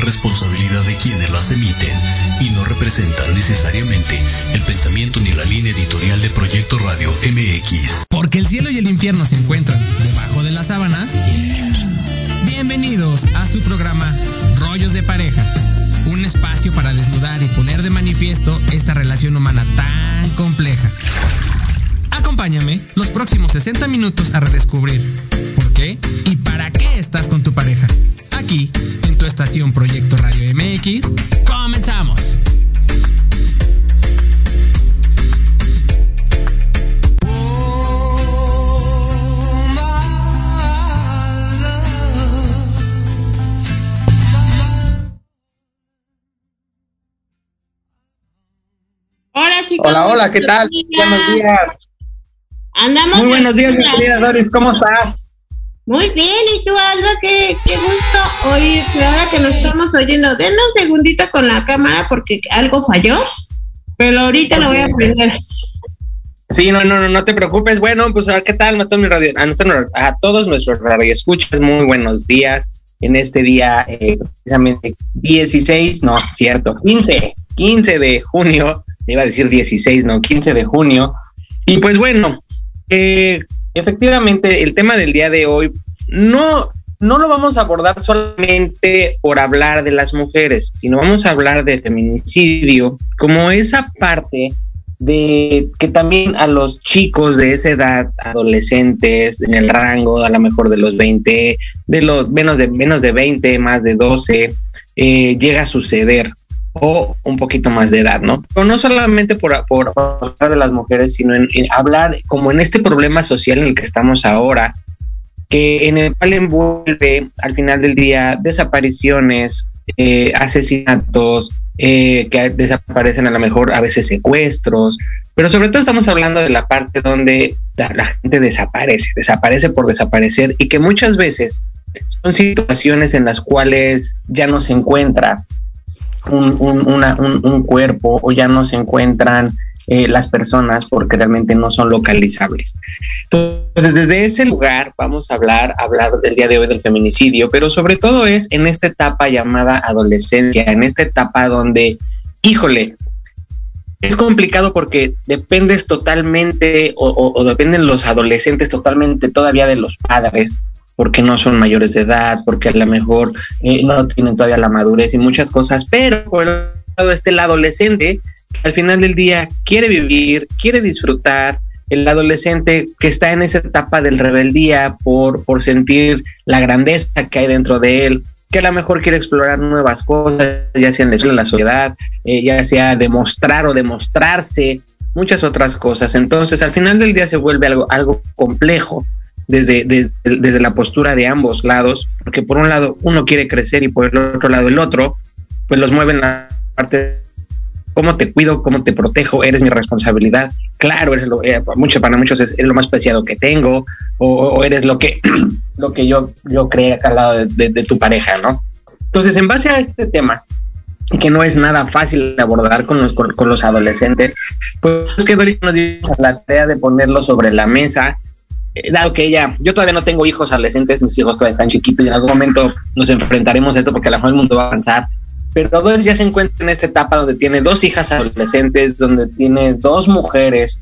responsabilidad de quienes las emiten y no representan necesariamente el pensamiento ni la línea editorial de Proyecto Radio MX. Porque el cielo y el infierno se encuentran debajo de las sábanas. Bienvenidos a su programa Rollos de Pareja. Un espacio para desnudar y poner de manifiesto esta relación humana tan compleja. Acompáñame los próximos 60 minutos a redescubrir por qué y para qué estás con tu pareja. Aquí estación Proyecto Radio MX, comenzamos. Hola chicos. Hola, hola, ¿qué tal? Buenos días. Andamos. Muy buenos días, mi querida Doris, ¿cómo estás? Muy bien, ¿y tú, Alba? Qué, qué gusto oírte ahora que nos estamos oyendo. Denme un segundito con la cámara porque algo falló, pero ahorita lo voy a prender. Sí, no, no, no, no te preocupes. Bueno, pues ¿qué tal? A, mi radio, a, a todos nuestros radioescuchas, muy buenos días en este día, eh, precisamente 16, no, cierto, 15, 15 de junio, iba a decir 16, no, 15 de junio. Y pues bueno, eh, efectivamente, el tema del día de hoy no, no lo vamos a abordar solamente por hablar de las mujeres, sino vamos a hablar de feminicidio como esa parte de que también a los chicos de esa edad, adolescentes, en el rango a lo mejor de los 20, de los menos de menos de 20, más de 12, eh, llega a suceder o un poquito más de edad, ¿no? Pero no solamente por, por, hablar de las mujeres, sino en, hablar como en este problema social en el que estamos ahora, que en el cual envuelve al final del día desapariciones, eh, asesinatos, eh, que desaparecen a lo mejor a veces secuestros, pero sobre todo estamos hablando de la parte donde la gente desaparece, desaparece por desaparecer y que muchas veces son situaciones en las cuales ya no se encuentra un, cuerpo o ya no se encuentran eh, las personas porque realmente no son localizables. Entonces, desde ese lugar vamos a hablar, hablar del día de hoy del feminicidio, pero sobre todo es en esta etapa llamada adolescencia, en esta etapa donde, híjole, es complicado porque dependes totalmente o, o, dependen los adolescentes totalmente todavía de los padres porque no son mayores de edad, porque a lo mejor eh, no tienen todavía la madurez y muchas cosas, pero por el lado este el adolescente, al final del día quiere vivir, quiere disfrutar, el adolescente que está en esa etapa del rebeldía por, por sentir la grandeza que hay dentro de él, que a lo mejor quiere explorar nuevas cosas, ya sea en la sociedad, eh, ya sea demostrar o demostrarse, muchas otras cosas. Entonces, al final del día se vuelve algo, algo complejo desde, desde, desde, la postura de ambos lados, porque por un lado uno quiere crecer y por el otro lado el otro, pues los mueven la parte cómo te cuido, cómo te protejo, eres mi responsabilidad. Claro, eres lo, eh, mucho, para muchos es, lo más preciado que tengo, o, eres lo que, lo que yo, yo creé acá al lado de, de, tu pareja, ¿no? Entonces, en base a este tema, que no es nada fácil de abordar con los, con, los adolescentes, pues es que nos dio la tarea de ponerlo sobre la mesa, dado que ella, yo todavía no tengo hijos adolescentes, mis hijos todavía están chiquitos y en algún momento nos enfrentaremos a esto porque a lo mejor el mundo va a avanzar, pero Doris ya se encuentra en esta etapa donde tiene dos hijas adolescentes, donde tiene dos mujeres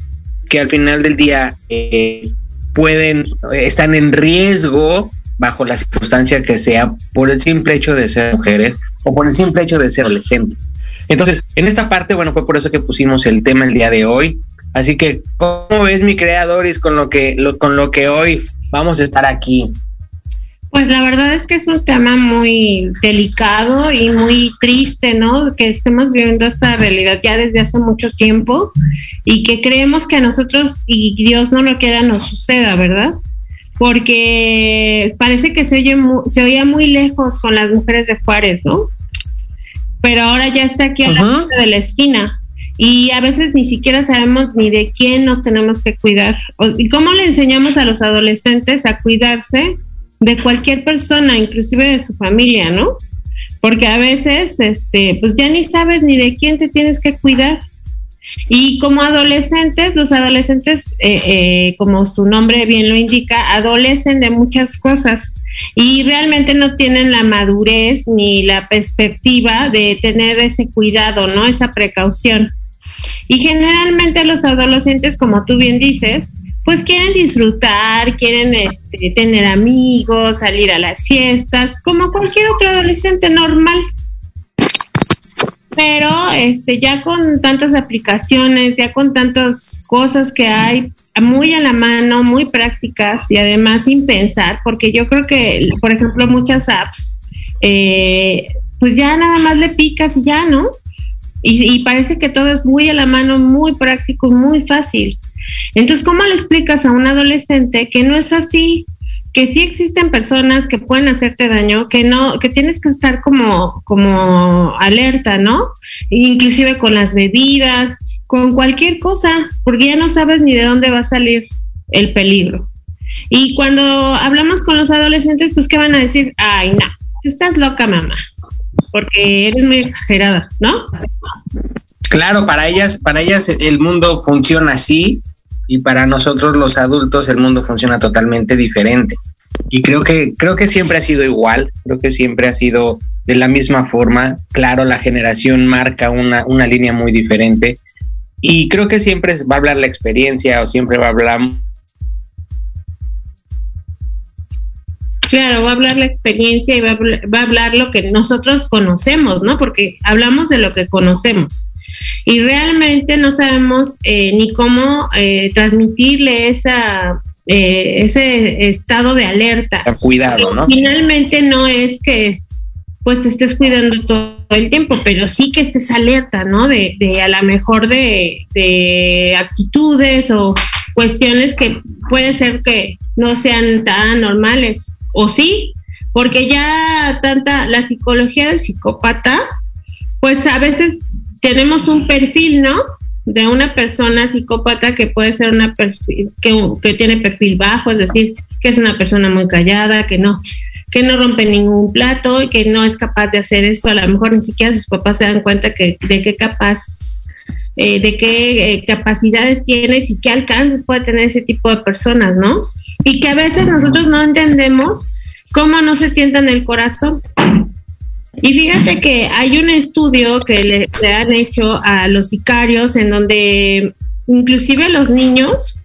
que al final del día eh, pueden, eh, están en riesgo bajo la circunstancia que sea por el simple hecho de ser mujeres o por el simple hecho de ser adolescentes. Entonces, en esta parte, bueno, fue por eso que pusimos el tema el día de hoy. Así que, ¿cómo ves mi creadores con lo que, con lo que hoy vamos a estar aquí? Pues la verdad es que es un tema muy delicado y muy triste, ¿no? Que estemos viviendo esta realidad ya desde hace mucho tiempo y que creemos que a nosotros y Dios no lo quiera nos suceda, ¿verdad? Porque parece que se oye se oía muy lejos con las mujeres de Juárez, ¿no? Pero ahora ya está aquí a la puerta de la esquina y a veces ni siquiera sabemos ni de quién nos tenemos que cuidar. ¿Y cómo le enseñamos a los adolescentes a cuidarse? de cualquier persona, inclusive de su familia, ¿no? Porque a veces, este, pues ya ni sabes ni de quién te tienes que cuidar. Y como adolescentes, los adolescentes, eh, eh, como su nombre bien lo indica, adolecen de muchas cosas y realmente no tienen la madurez ni la perspectiva de tener ese cuidado, ¿no? Esa precaución. Y generalmente los adolescentes, como tú bien dices, pues quieren disfrutar, quieren este, tener amigos, salir a las fiestas, como cualquier otro adolescente normal. Pero este, ya con tantas aplicaciones, ya con tantas cosas que hay muy a la mano, muy prácticas y además sin pensar, porque yo creo que, por ejemplo, muchas apps, eh, pues ya nada más le picas y ya, ¿no? Y, y parece que todo es muy a la mano, muy práctico, muy fácil. Entonces, ¿cómo le explicas a un adolescente que no es así? que sí existen personas que pueden hacerte daño, que no, que tienes que estar como, como alerta, ¿no? Inclusive con las bebidas, con cualquier cosa, porque ya no sabes ni de dónde va a salir el peligro. Y cuando hablamos con los adolescentes, pues, ¿qué van a decir? Ay, no, estás loca, mamá, porque eres muy exagerada, ¿no? Claro, para ellas, para ellas el mundo funciona así y para nosotros los adultos el mundo funciona totalmente diferente. Y creo que, creo que siempre ha sido igual, creo que siempre ha sido de la misma forma. Claro, la generación marca una, una línea muy diferente y creo que siempre va a hablar la experiencia o siempre va a hablar Claro, va a hablar la experiencia y va a, va a, hablar lo que nosotros conocemos, ¿no? Porque hablamos de lo que conocemos y realmente no sabemos eh, ni cómo eh, transmitirle esa eh, ese estado de alerta. Cuidado, ¿no? Finalmente no es que pues te estés cuidando todo el tiempo, pero sí que estés alerta, ¿no? De, de a lo mejor de, de actitudes o cuestiones que puede ser que no sean tan normales, o sí, porque ya tanta la psicología del psicópata, pues a veces tenemos un perfil, ¿no? De una persona psicópata que puede ser una perfil, que, tiene perfil bajo, es decir, que es una persona muy callada, que no, que no rompe ningún plato y que no es capaz de hacer eso. A lo mejor ni siquiera sus papás se dan cuenta que, de qué capaz, eh, de qué eh, capacidades tienes y qué alcances puede tener ese tipo de personas, ¿no? Y que a veces nosotros no entendemos cómo no se tientan el corazón. Y fíjate que hay un estudio que le, han hecho a los sicarios en donde inclusive los niños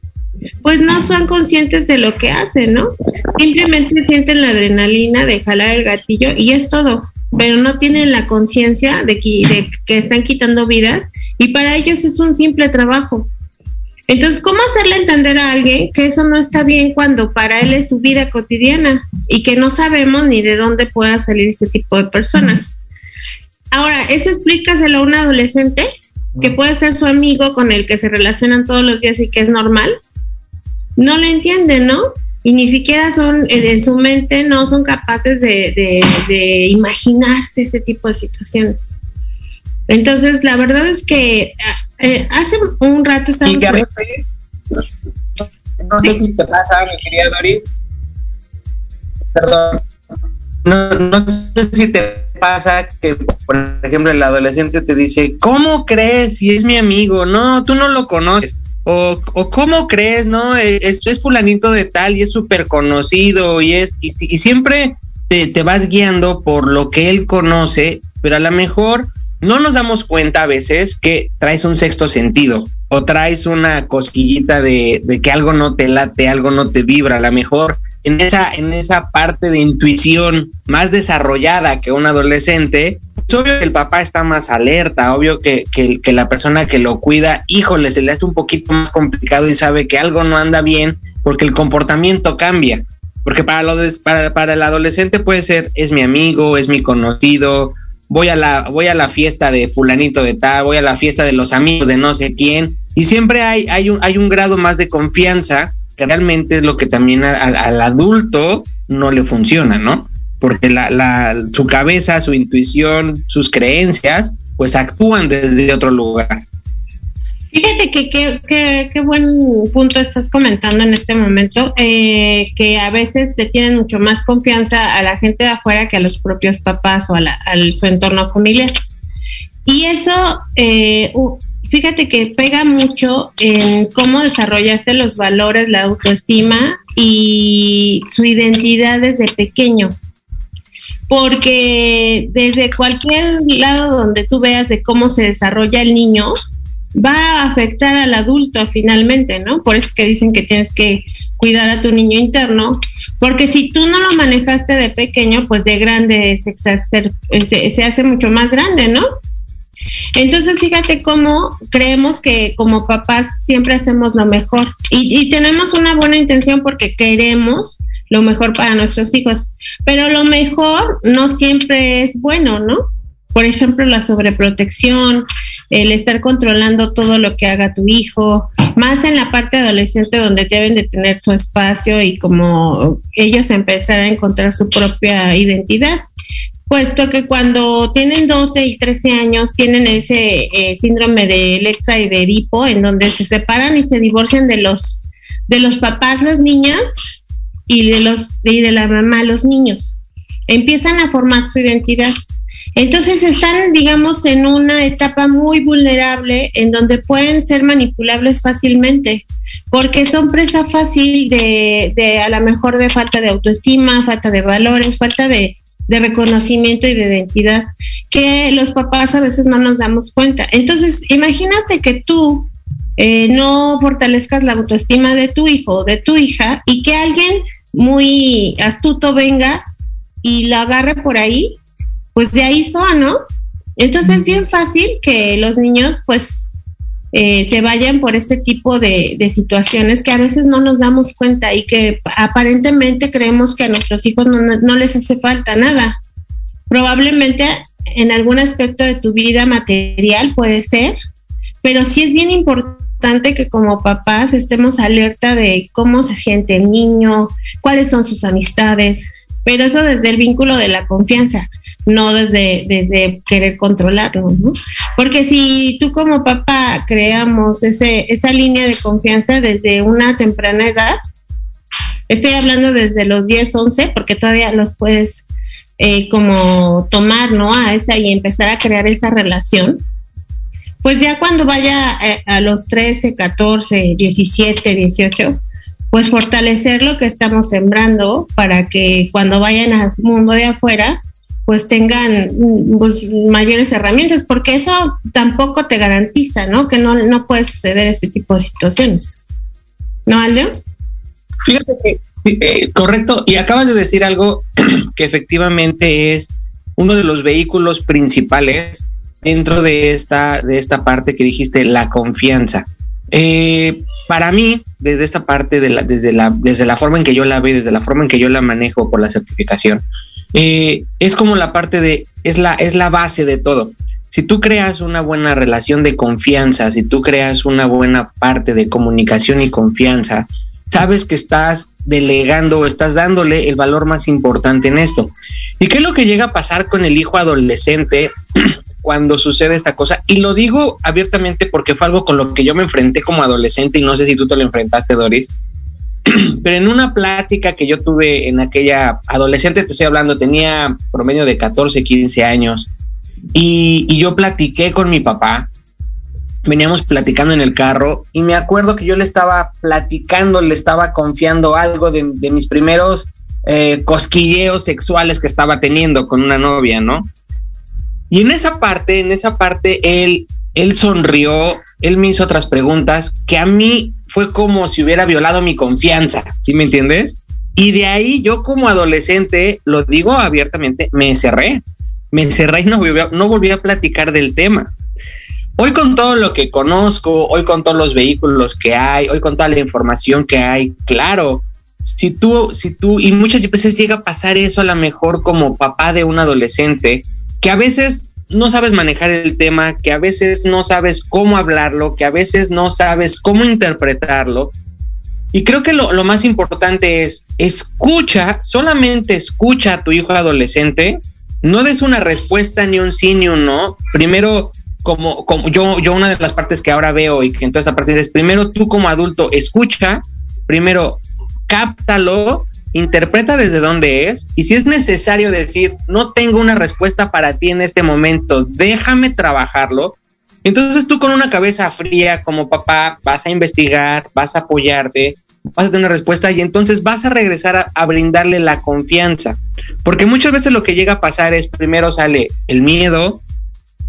pues no son conscientes de lo que hacen, ¿no? Simplemente sienten la adrenalina de jalar el gatillo y es todo, pero no tienen la conciencia de de que están quitando vidas y para ellos es un simple trabajo. Entonces, ¿cómo hacerle entender a alguien que eso no está bien cuando para él es su vida cotidiana y que no sabemos ni de dónde pueda salir ese tipo de personas? Ahora, ¿eso explícaselo a un adolescente que puede ser su amigo con el que se relacionan todos los días y que es normal? No lo entiende, ¿no? y ni siquiera son, en su mente no son capaces de, de, imaginarse ese tipo de situaciones. Entonces, la verdad es que eh, hace un rato estaba... Y no sé si te pasa, mi querida Doris. Perdón. No, no sé si te pasa que, por ejemplo, el adolescente te dice, ¿cómo crees si es mi amigo? No, tú no lo conoces. O, o ¿cómo crees? No, es, es fulanito de tal y es súper conocido y es, y, y siempre te, te, vas guiando por lo que él conoce, pero a lo mejor no nos damos cuenta a veces que traes un sexto sentido o traes una cosquillita de, que algo no te late, algo no te vibra, a lo mejor en esa, en esa parte de intuición más desarrollada que un adolescente, es obvio que el papá está más alerta, obvio que, que, que, la persona que lo cuida, híjole, se le hace un poquito más complicado y sabe que algo no anda bien porque el comportamiento cambia. Porque para, lo para, para el adolescente puede ser, es mi amigo, es mi conocido, voy a la, voy a la fiesta de fulanito de tal, voy a la fiesta de los amigos de no sé quién, y siempre hay, hay, un, hay un grado más de confianza que realmente es lo que también al adulto no le funciona, ¿no? Porque la, la, su cabeza, su intuición, sus creencias, pues actúan desde otro lugar. Fíjate que qué buen punto estás comentando en este momento, eh, que a veces le tienen mucho más confianza a la gente de afuera que a los propios papás o a, la, su entorno familiar. Y eso, eh, fíjate que pega mucho en cómo desarrollaste los valores, la autoestima y su identidad desde pequeño. Porque desde cualquier lado donde tú veas de cómo se desarrolla el niño, va a afectar al adulto finalmente, ¿no? Por eso es que dicen que tienes que cuidar a tu niño interno, porque si tú no lo manejaste de pequeño, pues de grande se, se, se hace mucho más grande, ¿no? Entonces, fíjate cómo creemos que como papás siempre hacemos lo mejor y, tenemos una buena intención porque queremos lo mejor para nuestros hijos, pero lo mejor no siempre es bueno, ¿no? Por ejemplo, la sobreprotección, el estar controlando todo lo que haga tu hijo, más en la parte adolescente donde deben de tener su espacio y como ellos empezar a encontrar su propia identidad puesto que cuando tienen 12 y 13 años tienen ese eh, síndrome de Electra y de Edipo, en donde se separan y se divorcian de los de los papás las niñas y de los y de la mamá los niños. Empiezan a formar su identidad. Entonces están, digamos, en una etapa muy vulnerable en donde pueden ser manipulables fácilmente, porque son presa fácil de, de a lo mejor de falta de autoestima, falta de valores, falta de, reconocimiento y de identidad que los papás a veces no nos damos cuenta. Entonces, imagínate que tú eh, no fortalezcas la autoestima de tu hijo o de tu hija y que alguien muy astuto venga y lo agarre por ahí, pues de ahí son, ¿no? Entonces es bien fácil que los niños pues eh, se vayan por este tipo de, situaciones que a veces no nos damos cuenta y que aparentemente creemos que a nuestros hijos no, les hace falta nada. Probablemente en algún aspecto de tu vida material puede ser, pero sí es bien importante que como papás estemos alerta de cómo se siente el niño, cuáles son sus amistades, pero eso desde el vínculo de la confianza no desde, desde querer controlarlo, ¿no? Porque si tú como papá creamos ese, esa línea de confianza desde una temprana edad, estoy hablando desde los 10, 11, porque todavía los puedes eh, como tomar, ¿no? A esa y empezar a crear esa relación. Pues ya cuando vaya a, eh, a los 13, 14, 17, 18, pues fortalecer lo que estamos sembrando para que cuando vayan al mundo de afuera, pues tengan pues, mayores herramientas, porque eso tampoco te garantiza, ¿no? Que no, no puede suceder ese tipo de situaciones. ¿No, Aldo? Fíjate que, eh, correcto, y acabas de decir algo que efectivamente es uno de los vehículos principales dentro de esta, de esta parte que dijiste, la confianza. Eh, para mí, desde esta parte, de la, desde, la, desde la forma en que yo la veo, desde la forma en que yo la manejo por la certificación, eh, es como la parte de, es la, es la base de todo. Si tú creas una buena relación de confianza, si tú creas una buena parte de comunicación y confianza, sabes que estás delegando estás dándole el valor más importante en esto. ¿Y qué es lo que llega a pasar con el hijo adolescente cuando sucede esta cosa? Y lo digo abiertamente porque fue algo con lo que yo me enfrenté como adolescente y no sé si tú te lo enfrentaste, Doris. Pero en una plática que yo tuve en aquella adolescente, te estoy hablando, tenía promedio de 14, 15 años, y, y yo platiqué con mi papá veníamos platicando en el carro y me acuerdo que yo le estaba platicando, le estaba confiando algo de, mis primeros eh, cosquilleos sexuales que estaba teniendo con una novia, ¿no? Y en esa parte, en esa parte, él, él sonrió, él me hizo otras preguntas que a mí fue como si hubiera violado mi confianza, ¿sí me entiendes? Y de ahí yo como adolescente, lo digo abiertamente, me cerré, me cerré y no no volví a platicar del tema. Hoy con todo lo que conozco, hoy con todos los vehículos que hay, hoy con toda la información que hay, claro, si tú, si tú, y muchas veces llega a pasar eso a lo mejor como papá de un adolescente, que a veces no sabes manejar el tema, que a veces no sabes cómo hablarlo, que a veces no sabes cómo interpretarlo. Y creo que lo, lo más importante es, escucha, solamente escucha a tu hijo adolescente, no des una respuesta ni un sí ni un no. Primero, como, como yo, yo una de las partes que ahora veo y que en toda esta parte es, primero tú como adulto escucha, primero cáptalo, interpreta desde dónde es y si es necesario decir, no tengo una respuesta para ti en este momento, déjame trabajarlo. Entonces tú con una cabeza fría como papá vas a investigar, vas a apoyarte, vas a tener una respuesta y entonces vas a regresar a, a, brindarle la confianza. Porque muchas veces lo que llega a pasar es primero sale el miedo,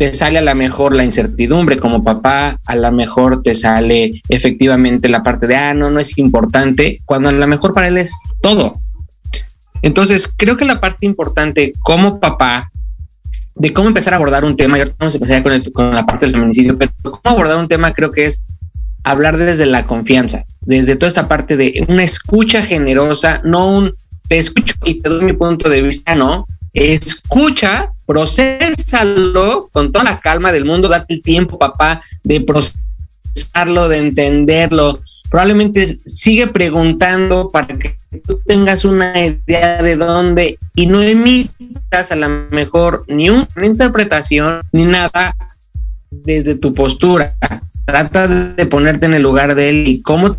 te sale a la mejor la incertidumbre como papá, a la mejor te sale efectivamente la parte de, ah, no, no es importante, cuando a lo mejor para él es todo. Entonces, creo que la parte importante como papá de cómo empezar a abordar un tema, y ahorita vamos a empezar con, el, con la parte del feminicidio, pero cómo abordar un tema creo que es hablar desde la confianza, desde toda esta parte de una escucha generosa, no un te escucho y te doy mi punto de vista, no, escucha, procesalo con toda la calma del mundo, date el tiempo, papá, de procesarlo, de entenderlo. Probablemente sigue preguntando para que tú tengas una idea de dónde y no emitas a lo mejor ni una interpretación ni nada desde tu postura. Trata de ponerte en el lugar de él y cómo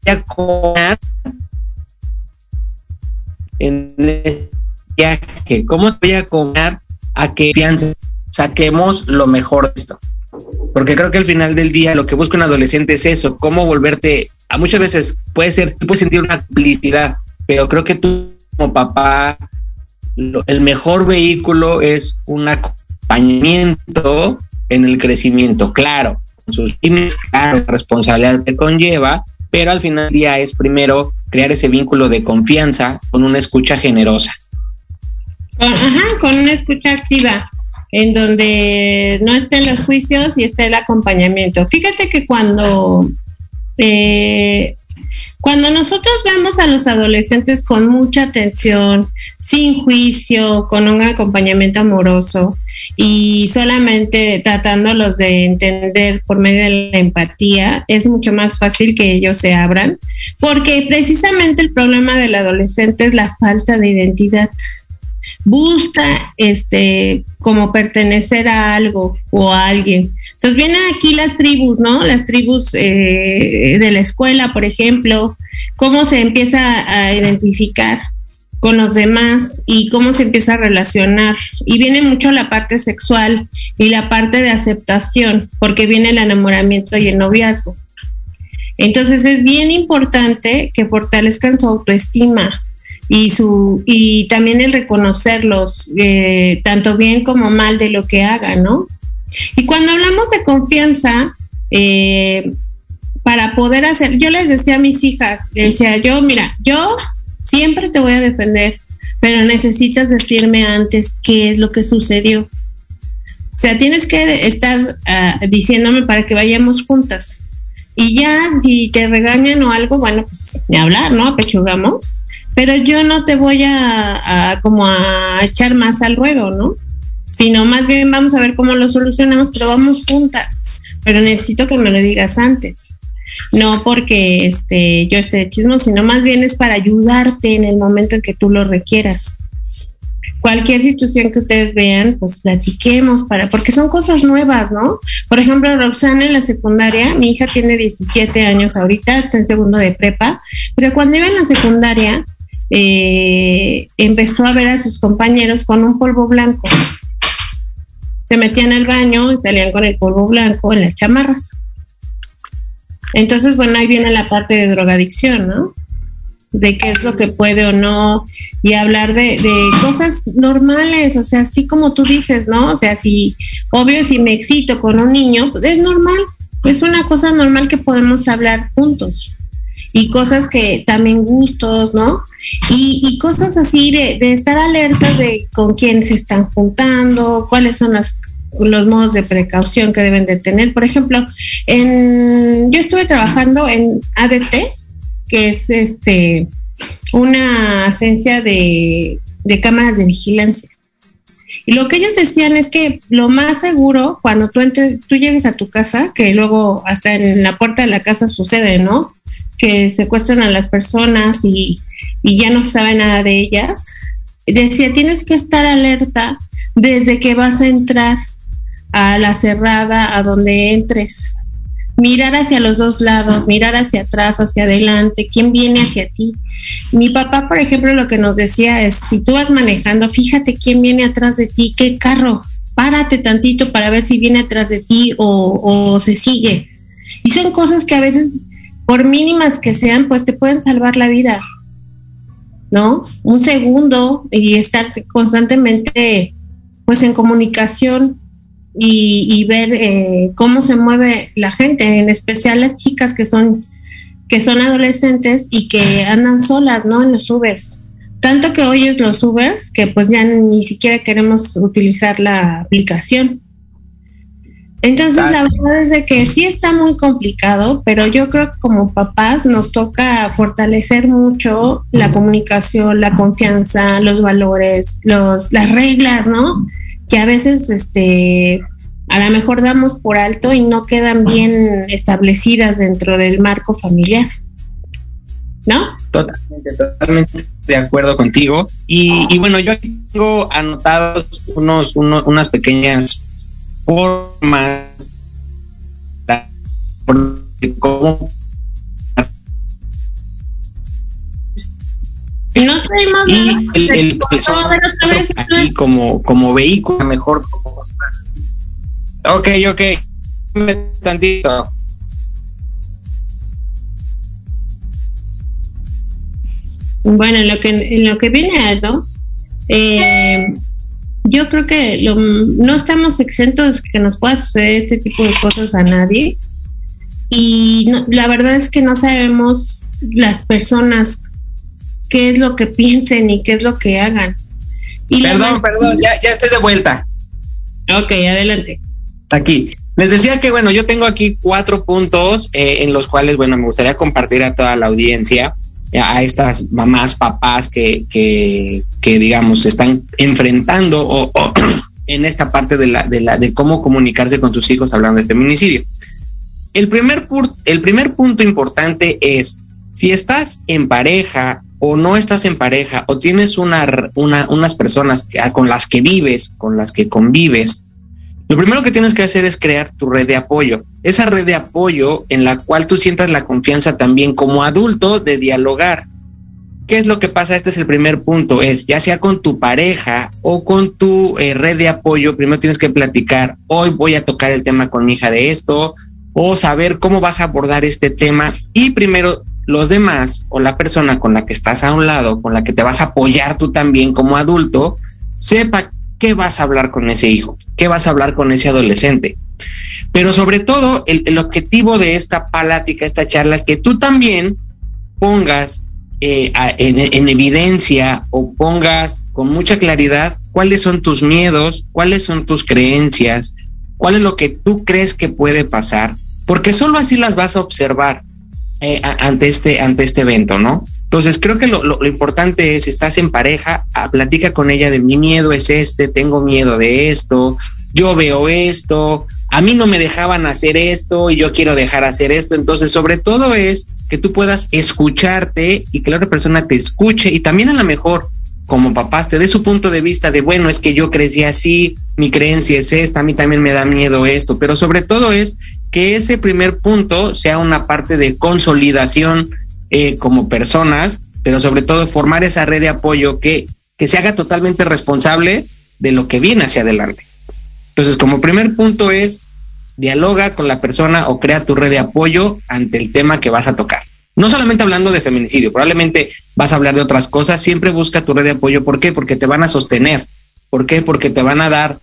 te en cómo voy a cobrar a que saquemos lo mejor de esto. Porque creo que al final del día lo que busca un adolescente es eso, cómo volverte, a muchas veces puede ser, puedes sentir una complicidad, pero creo que tú como papá, el mejor vehículo es un acompañamiento en el crecimiento, claro, con sus límites, claro, la responsabilidad que conlleva, pero al final del día es primero crear ese vínculo de confianza con una escucha generosa. Con, ajá, con una escucha activa, en donde no estén los juicios y esté el acompañamiento. Fíjate que cuando, eh, cuando nosotros vemos a los adolescentes con mucha atención, sin juicio, con un acompañamiento amoroso y solamente tratándolos de entender por medio de la empatía, es mucho más fácil que ellos se abran, porque precisamente el problema del adolescente es la falta de identidad busca este como pertenecer a algo o a alguien. Entonces vienen aquí las tribus, ¿no? Las tribus eh, de la escuela, por ejemplo, cómo se empieza a identificar con los demás y cómo se empieza a relacionar. Y viene mucho la parte sexual y la parte de aceptación, porque viene el enamoramiento y el noviazgo. Entonces es bien importante que fortalezcan su autoestima, y su y también el reconocerlos eh, tanto bien como mal de lo que hagan, ¿no? Y cuando hablamos de confianza, eh, para poder hacer, yo les decía a mis hijas, decía yo, mira, yo siempre te voy a defender, pero necesitas decirme antes qué es lo que sucedió. O sea, tienes que estar uh, diciéndome para que vayamos juntas. Y ya, si te regañan o algo, bueno, pues ni hablar, ¿no? Apechugamos pero yo no te voy a, como a echar más al ruedo, ¿no? Sino más bien vamos a ver cómo lo solucionamos, pero vamos juntas. Pero necesito que me lo digas antes. no porque este, yo esté de chismo, sino más bien es para ayudarte en el momento en que tú lo requieras. Cualquier situación que ustedes vean, pues platiquemos para, porque son cosas nuevas, ¿no? Por ejemplo, Roxana en la secundaria, mi hija tiene 17 años ahorita, está en segundo de prepa, pero cuando iba en la secundaria, eh, empezó a ver a sus compañeros con un polvo blanco. Se metían al baño y salían con el polvo blanco en las chamarras. Entonces, bueno, ahí viene la parte de drogadicción, ¿no? De qué es lo que puede o no, y hablar de, cosas normales, o sea, así como tú dices, ¿no? O sea, si, obvio, si me excito con un niño, pues es normal, es una cosa normal que podemos hablar juntos. Y cosas que también gustos, ¿no? Y, y cosas así de, de estar alertas de con quién se están juntando, cuáles son las los modos de precaución que deben de tener. Por ejemplo, en, yo estuve trabajando en ADT, que es este una agencia de, de cámaras de vigilancia. Y lo que ellos decían es que lo más seguro cuando tú entres, tú llegues a tu casa, que luego hasta en la puerta de la casa sucede, ¿no? Que secuestran a las personas y, y ya no sabe nada de ellas. Decía, tienes que estar alerta desde que vas a entrar a la cerrada, a donde entres. Mirar hacia los dos lados, mirar hacia atrás, hacia adelante, quién viene hacia ti. Mi papá, por ejemplo, lo que nos decía es, si tú vas manejando, fíjate quién viene atrás de ti, qué carro, párate tantito para ver si viene atrás de ti o, o se sigue. Y son cosas que a veces, por mínimas que sean, pues te pueden salvar la vida, ¿no? Un segundo y estar constantemente, pues en comunicación y, ver eh, cómo se mueve la gente, en especial las chicas que son que son adolescentes y que andan solas, ¿no? En los Ubers. Tanto que hoy es los Ubers que pues ya ni siquiera queremos utilizar la aplicación. Entonces la verdad es de que sí está muy complicado, pero yo creo que como papás nos toca fortalecer mucho la comunicación, la confianza, los valores, los, las reglas, ¿no? que a veces este a lo mejor damos por alto y no quedan bien establecidas dentro del marco familiar. ¿No? Totalmente, totalmente de acuerdo contigo. Y, y bueno, yo tengo anotados unos, unos, unas pequeñas formas cómo No traemos y el, el, el aquí como, como vehículo mejor. Ok, ok. Tantito. Bueno, en lo que, en lo que viene algo, eh, yo creo que lo, no estamos exentos que nos pueda suceder este tipo de cosas a nadie. Y no, la verdad es que no sabemos las personas qué es lo que piensen y qué es lo que hagan. Y perdón, perdón, ya, ya estoy de vuelta. Ok, adelante. Aquí. Les decía que, bueno, yo tengo aquí cuatro puntos eh, en los cuales, bueno, me gustaría compartir a toda la audiencia, a estas mamás, papás que, que, digamos, están enfrentando o en esta parte de, la, de, la, de cómo comunicarse con sus hijos hablando de feminicidio. El primer, el primer punto importante es, si estás en pareja o no estás en pareja o tienes una, una, unas personas con las que vives, con las que convives, lo primero que tienes que hacer es crear tu red de apoyo. Esa red de apoyo en la cual tú sientas la confianza también como adulto de dialogar. ¿Qué es lo que pasa? Este es el primer punto, es ya sea con tu pareja o con tu eh, red de apoyo, primero tienes que platicar, hoy voy a tocar el tema con mi hija de esto, o saber cómo vas a abordar este tema y primero los demás o la persona con la que estás a un lado, con la que te vas a apoyar tú también como adulto, sepa qué vas a hablar con ese hijo, qué vas a hablar con ese adolescente. Pero sobre todo, el, objetivo de esta plática, esta charla, es que tú también pongas eh, en evidencia o pongas con mucha claridad cuáles son tus miedos, cuáles son tus creencias, cuál es lo que tú crees que puede pasar, porque solo así las vas a observar eh, ante, este, ante este evento, ¿no? Entonces creo que lo, importante es, estás en pareja, a, platica con ella de mi miedo es este, tengo miedo de esto, yo veo esto, a mí no me dejaban hacer esto y yo quiero dejar hacer esto. Entonces, sobre todo es que tú puedas escucharte y que la otra persona te escuche y también a lo mejor como papás te dé su punto de vista de, bueno, es que yo crecí así, mi creencia es esta, a mí también me da miedo esto, pero sobre todo es que ese primer punto sea una parte de consolidación eh, como personas, pero sobre todo formar esa red de apoyo que, que se haga totalmente responsable de lo que viene hacia adelante. Entonces, como primer punto es, dialoga con la persona o crea tu red de apoyo ante el tema que vas a tocar. No solamente hablando de feminicidio, probablemente vas a hablar de otras cosas, siempre busca tu red de apoyo. ¿Por qué? Porque te van a sostener. ¿Por qué? Porque te van a dar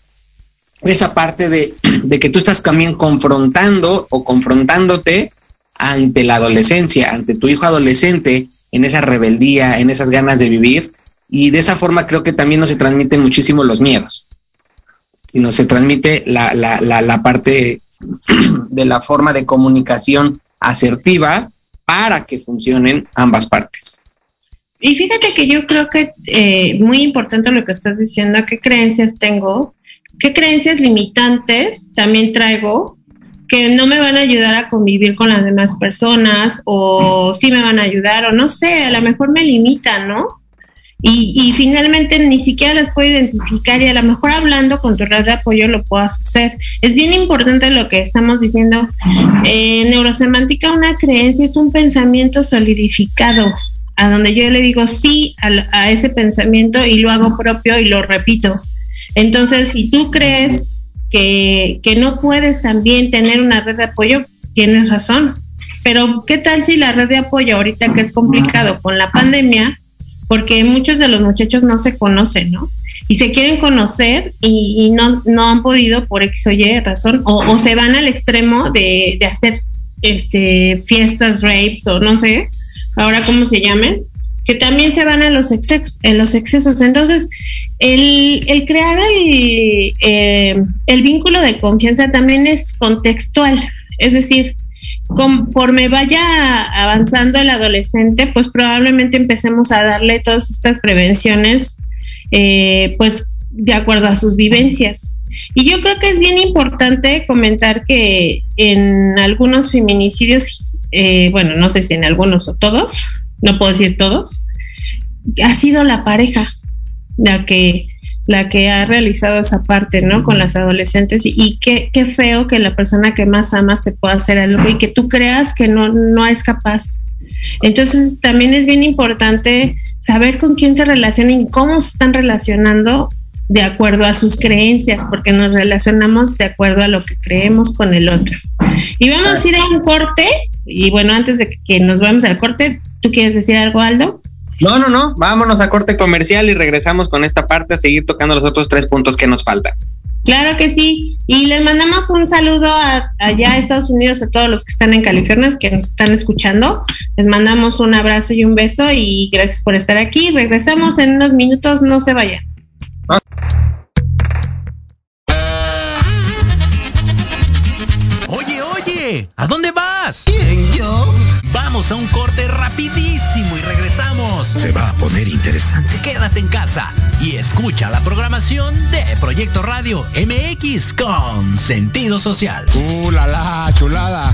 esa parte de, de que tú estás también confrontando o confrontándote ante la adolescencia, ante tu hijo adolescente, en esa rebeldía, en esas ganas de vivir. Y de esa forma creo que también no se transmiten muchísimo los miedos sino se transmite la, la, la, la parte de la forma de comunicación asertiva para que funcionen ambas partes. Y fíjate que yo creo que eh, muy importante lo que estás diciendo, qué creencias tengo, qué creencias limitantes también traigo no me van a ayudar a convivir con las demás personas o sí me van a ayudar o no sé, a lo mejor me limitan, ¿no? y, finalmente ni siquiera las puedo identificar y a lo mejor hablando con tu red de apoyo lo puedas hacer. Es bien importante lo que estamos diciendo. En neurosemántica una creencia es un pensamiento solidificado, a donde yo le digo sí a ese pensamiento y lo hago propio y lo repito. Entonces, si tú crees que, que no puedes también tener una red de apoyo, tienes razón. Pero, ¿qué tal si la red de apoyo ahorita que es complicado con la pandemia? porque muchos de los muchachos no se conocen, ¿no? Y se quieren conocer y, no, no han podido por X o Y razón, o, se van al extremo de, de, hacer este fiestas, rapes o no sé, ahora cómo se llamen, que también se van a los excesos. En los excesos. Entonces, el, crear el, eh, el vínculo de confianza también es contextual, es decir, conforme vaya avanzando el adolescente, pues probablemente empecemos a darle todas estas prevenciones, eh, pues de acuerdo a sus vivencias. Y yo creo que es bien importante comentar que en algunos feminicidios, eh, bueno, no sé si en algunos o todos, no puedo decir todos, ha sido la pareja la que la que ha realizado esa parte, ¿no? Con las adolescentes y, qué, qué, feo que la persona que más amas te pueda hacer algo y que tú creas que no, no es capaz. Entonces también es bien importante saber con quién se relacionan y cómo se están relacionando de acuerdo a sus creencias, porque nos relacionamos de acuerdo a lo que creemos con el otro. Y vamos a ir a un corte, y bueno, antes de que nos vayamos al corte, ¿tú quieres decir algo, Aldo? No, no, no, vámonos a corte comercial y regresamos con esta parte a seguir tocando los otros tres puntos que nos faltan. Claro que sí. Y les mandamos un saludo a, allá a Estados Unidos, a todos los que están en California, que nos están escuchando. Les mandamos un abrazo y un beso y gracias por estar aquí. Regresamos en unos minutos, no se vayan. Oye, oye, ¿a dónde vas? Vamos a un corte rapidísimo y regresamos. Se va a poner interesante. Quédate en casa y escucha la programación de Proyecto Radio MX con sentido social. ¡Uh, la, la chulada!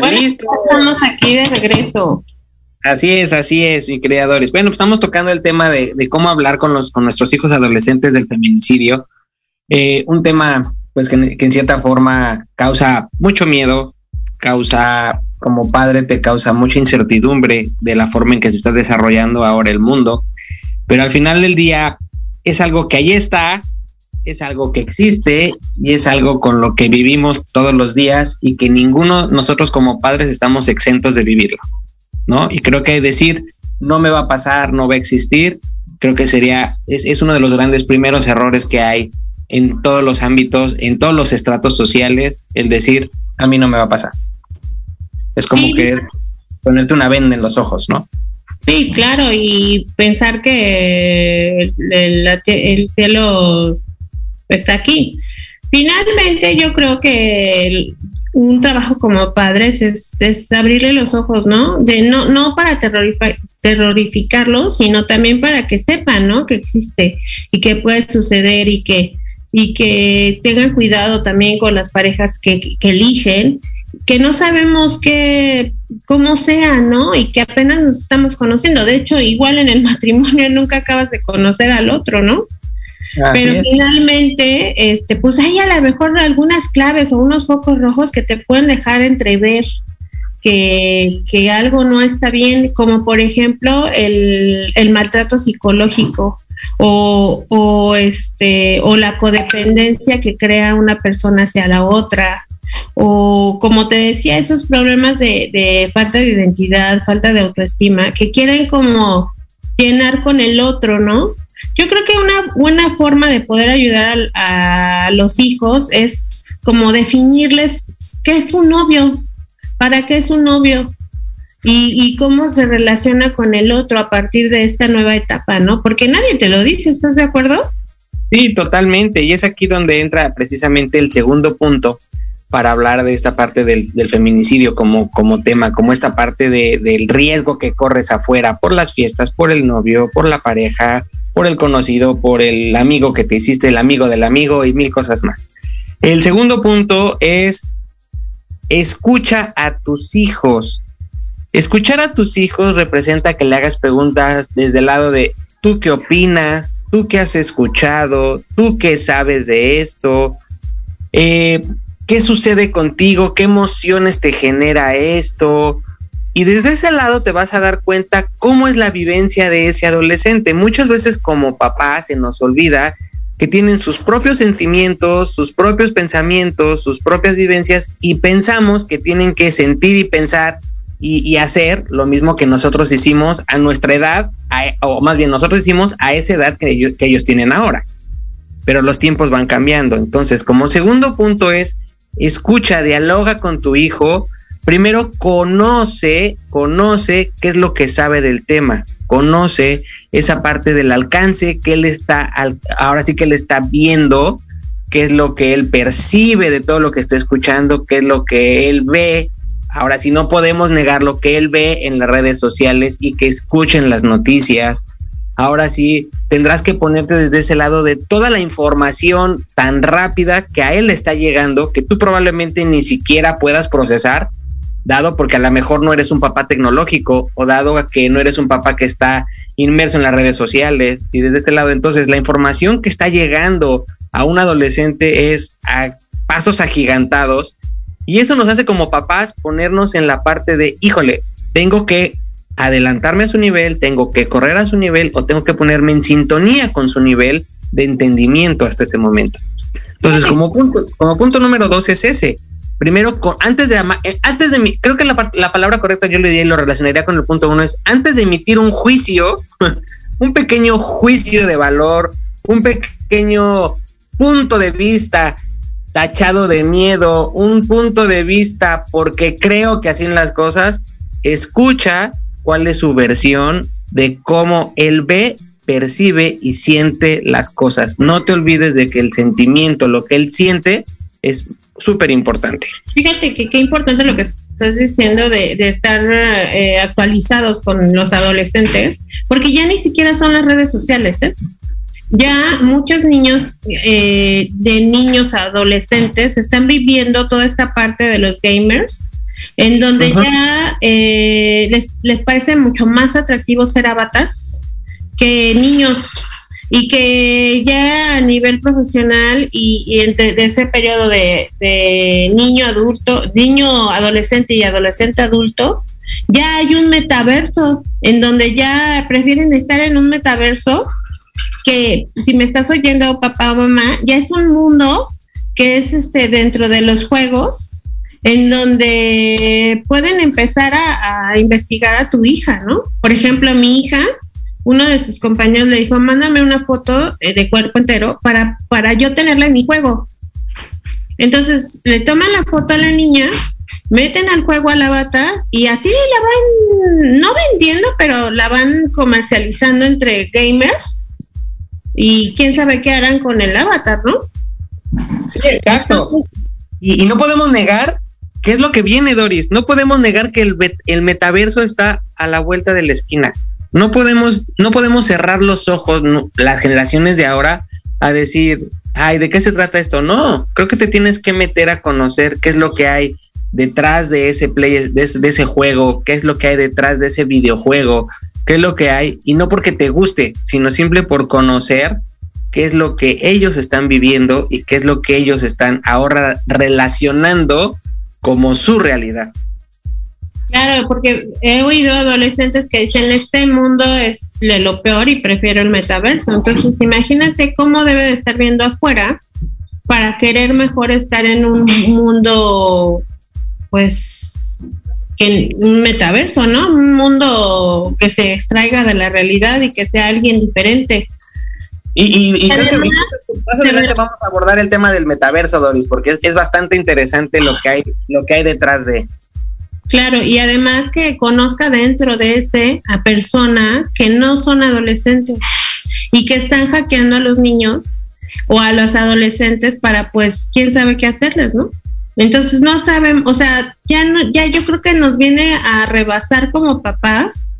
Pues listo. Estamos aquí de regreso. Así es, así es, mi creadores. Bueno, pues estamos tocando el tema de, cómo hablar con los con nuestros hijos adolescentes del feminicidio. Eh, un tema, pues, que, en cierta forma causa mucho miedo, causa, como padre, te causa mucha incertidumbre de la forma en que se está desarrollando ahora el mundo. Pero al final del día es algo que ahí está, es algo que existe y es algo con lo que vivimos todos los días y que ninguno nosotros como padres estamos exentos de vivirlo. ¿no? Y creo que decir no me va a pasar, no va a existir, creo que sería, es, uno de los grandes primeros errores que hay en todos los ámbitos, en todos los estratos sociales, el decir a mí no me va a pasar. Es como que ponerte una venda en los ojos, ¿no? Sí, claro, y pensar que el cielo está aquí. Finalmente, yo creo que un trabajo como padres es, es, abrirle los ojos, ¿no? De no, no para terrorificarlos, sino también para que sepan, ¿no? Que existe y que puede suceder y que, y que tengan cuidado también con las parejas que, eligen, que no sabemos qué, cómo sea, ¿no? Y que apenas nos estamos conociendo. De hecho, igual en el matrimonio nunca acabas de conocer al otro, ¿no? Pero finalmente, este, pues hay a lo mejor algunas claves o unos focos rojos que te pueden dejar entrever que, que algo no está bien, como por ejemplo el, el maltrato psicológico o, o, este, o la codependencia que crea una persona hacia la otra, o como te decía, esos problemas de, de falta de identidad, falta de autoestima, que quieren como llenar con el otro, ¿no? Yo creo que una buena forma de poder ayudar a, los hijos es como definirles qué es un novio, para qué es un novio y, cómo se relaciona con el otro a partir de esta nueva etapa, ¿no? Porque nadie te lo dice, ¿estás de acuerdo? Sí, totalmente. Y es aquí donde entra precisamente el segundo punto para hablar de esta parte del, feminicidio como, como tema, como esta parte de, del riesgo que corres afuera por las fiestas, por el novio, por la pareja, por el conocido, por el amigo que te hiciste, el amigo del amigo y mil cosas más. El segundo punto es escucha a tus hijos. Escuchar a tus hijos representa que le hagas preguntas desde el lado de tú qué opinas, tú qué has escuchado, tú qué sabes de esto, eh, qué sucede contigo, qué emociones te genera esto, y desde ese lado te vas a dar cuenta cómo es la vivencia de ese adolescente. Muchas veces como papá se nos olvida que tienen sus propios sentimientos, sus propios pensamientos, sus propias vivencias y pensamos que tienen que sentir y pensar y, hacer lo mismo que nosotros hicimos a nuestra edad, o más bien nosotros hicimos a esa edad que ellos, que ellos tienen ahora. Pero los tiempos van cambiando. Entonces, como segundo punto es, escucha, dialoga con tu hijo, primero conoce, conoce qué es lo que sabe del tema, conoce esa parte del alcance que él está, ahora sí que él está viendo, qué es lo que él percibe de todo lo que está escuchando, qué es lo que él ve. Ahora sí no podemos negar lo que él ve en las redes sociales y que escuchen las noticias. Ahora sí tendrás que ponerte desde ese lado de toda la información tan rápida que a él está llegando que tú probablemente ni siquiera puedas procesar dado porque a lo mejor no eres un papá tecnológico o dado a que no eres un papá que está inmerso en las redes sociales y desde este lado. Entonces la información que está llegando a un adolescente es a pasos agigantados y eso nos hace como papás ponernos en la parte de híjole tengo que adelantarme a su nivel tengo que correr a su nivel o tengo que ponerme en sintonía con su nivel de entendimiento hasta este momento entonces como punto como punto número dos es ese primero, antes de, eh, antes de, creo que la, palabra correcta yo le diría y lo relacionaría con el punto uno es, antes de emitir un juicio, un pequeño juicio de valor, un pequeño punto de vista tachado de miedo, un punto de vista porque creo que así en las cosas, escucha cuál es su versión de cómo él ve, percibe y siente las cosas. No te olvides de que el sentimiento, lo que él siente, es súper importante. Fíjate que qué importante lo que estás diciendo de, estar eh, actualizados con los adolescentes, porque ya ni siquiera son las redes sociales, ¿eh? Ya muchos niños, eh, de niños adolescentes, están viviendo toda esta parte de los gamers, en donde ya eh, les, les parece mucho más atractivo ser avatars que niños y que ya a nivel profesional y, y de ese periodo de, niño adulto, niño adolescente y adolescente adulto, ya hay un metaverso en donde ya prefieren estar en un metaverso que si me estás oyendo papá o mamá, ya es un mundo que es este dentro de los juegos en donde pueden empezar a, a investigar a tu hija, ¿no? Por ejemplo, mi hija uno de sus compañeros le dijo, mándame una foto eh, de cuerpo entero para, para yo tenerla en mi juego. Entonces le toman la foto a la niña, meten al juego al avatar y así la van, no vendiendo, pero la van comercializando entre gamers y quién sabe qué harán con el avatar, ¿no? Sí, exacto. Y, no podemos negar qué es lo que viene, Doris. No podemos negar que el, el metaverso está a la vuelta de la esquina no podemos, no podemos cerrar los ojos, las generaciones de ahora, a decir, ay, ¿de qué se trata esto? No, creo que te tienes que meter a conocer qué es lo que hay detrás de ese play, de de ese juego, qué es lo que hay detrás de ese videojuego, qué es lo que hay, y no porque te guste, sino simple por conocer qué es lo que ellos están viviendo y qué es lo que ellos están ahora relacionando como su realidad. Claro, porque he oído adolescentes que dicen, este mundo es lo peor y prefiero el metaverso. Entonces, imagínate cómo debe de estar viendo afuera para querer mejor estar en un mundo, pues, que un metaverso, ¿no? Un mundo que se extraiga de la realidad y que sea alguien diferente. Y, y, y creo que más adelante vamos a abordar el tema del metaverso, Doris, porque es, es bastante interesante lo que hay, lo que hay detrás de. Claro, y además que conozca dentro de ese a personas que no son adolescentes y que están hackeando a los niños o a los adolescentes para pues quién sabe qué hacerles, ¿no? Entonces no saben, o sea, ya no, ya yo creo que nos viene a rebasar como papás,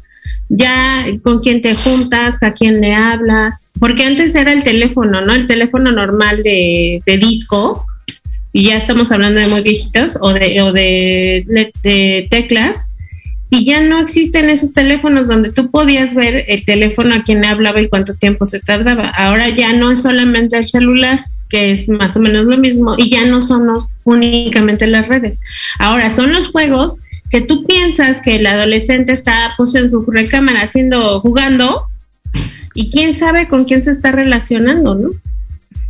ya con quién te juntas, a quién le hablas, porque antes era el teléfono, ¿no? El teléfono normal de, de disco, y ya estamos hablando de muy viejitos o de, o de, teclas, y ya no existen esos teléfonos donde tú podías ver el teléfono a quien hablaba y cuánto tiempo se tardaba. Ahora ya no es solamente el celular, que es más o menos lo mismo, y ya no son únicamente las redes. Ahora son los juegos que tú piensas que el adolescente está pues en su recámara haciendo, jugando, y quién sabe con quién se está relacionando, ¿no?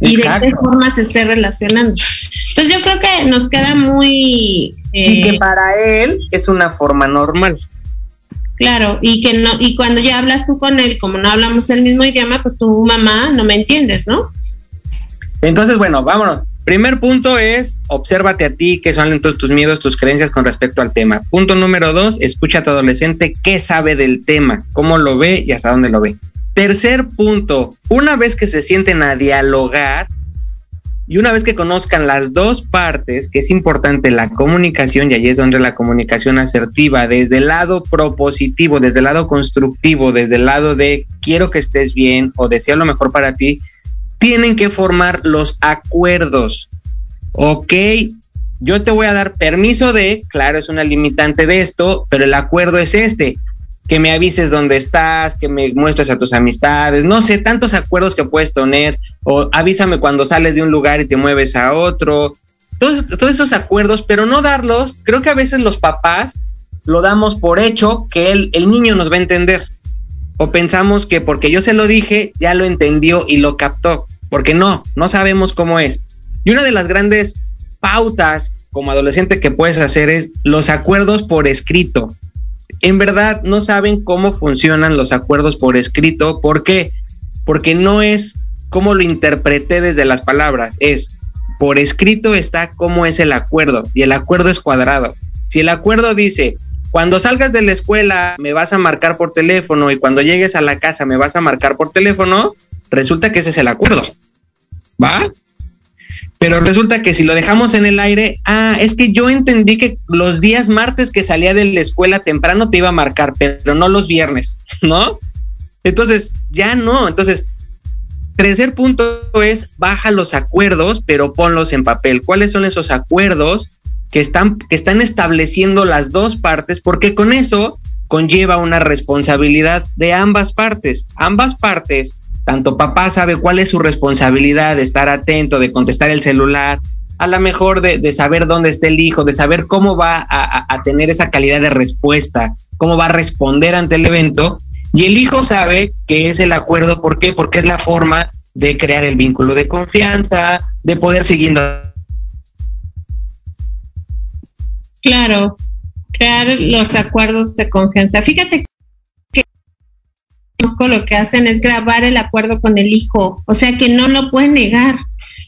Y Exacto. de qué forma se esté relacionando. Entonces yo creo que nos queda muy... Eh, y que para él es una forma normal. Claro, y que no, y cuando ya hablas tú con él, como no hablamos el mismo idioma, pues tu mamá no me entiendes, ¿no? Entonces, bueno, vámonos. Primer punto es, obsérvate a ti, qué son todos tus miedos, tus creencias con respecto al tema. Punto número dos, escucha a tu adolescente qué sabe del tema, cómo lo ve y hasta dónde lo ve. Tercer punto, una vez que se sienten a dialogar, y una vez que conozcan las dos partes, que es importante la comunicación, y ahí es donde la comunicación asertiva, desde el lado propositivo, desde el lado constructivo, desde el lado de quiero que estés bien o deseo lo mejor para ti, tienen que formar los acuerdos. Ok, yo te voy a dar permiso de, claro, es una limitante de esto, pero el acuerdo es este que me avises dónde estás, que me muestres a tus amistades, no sé, tantos acuerdos que puedes tener, o avísame cuando sales de un lugar y te mueves a otro, todos, esos acuerdos, pero no darlos, creo que a veces los papás lo damos por hecho que el niño nos va a entender, o pensamos que porque yo se lo dije, ya lo entendió y lo captó, porque no, no sabemos cómo es. Y una de las grandes pautas como adolescente que puedes hacer es los acuerdos por escrito en verdad no saben cómo funcionan los acuerdos por escrito. ¿Por qué? Porque no es como lo interpreté desde las palabras, es por escrito está cómo es el acuerdo y el acuerdo es cuadrado. Si el acuerdo dice, cuando salgas de la escuela me vas a marcar por teléfono y cuando llegues a la casa me vas a marcar por teléfono, resulta que ese es el acuerdo. ¿Va? Pero resulta que si lo dejamos en el aire, ah, es que yo entendí que los días martes que salía de la escuela temprano te iba a marcar, pero no los viernes, ¿no? Entonces, ya no. Entonces, tercer punto es baja los acuerdos, pero ponlos en papel. ¿Cuáles son esos acuerdos que están, que están estableciendo las dos partes, porque con eso conlleva una responsabilidad de ambas partes. Ambas partes, tanto papá sabe cuál es su responsabilidad de estar atento, de contestar el celular, a lo mejor de, saber dónde está el hijo, de saber cómo va a, tener esa calidad de respuesta, cómo va a responder ante el evento. Y el hijo sabe que es el acuerdo, ¿por qué? Porque es la forma de crear el vínculo de confianza, de poder seguir. Claro, crear los acuerdos de confianza. Fíjate lo que hacen es grabar el acuerdo con el hijo, o sea que no lo pueden negar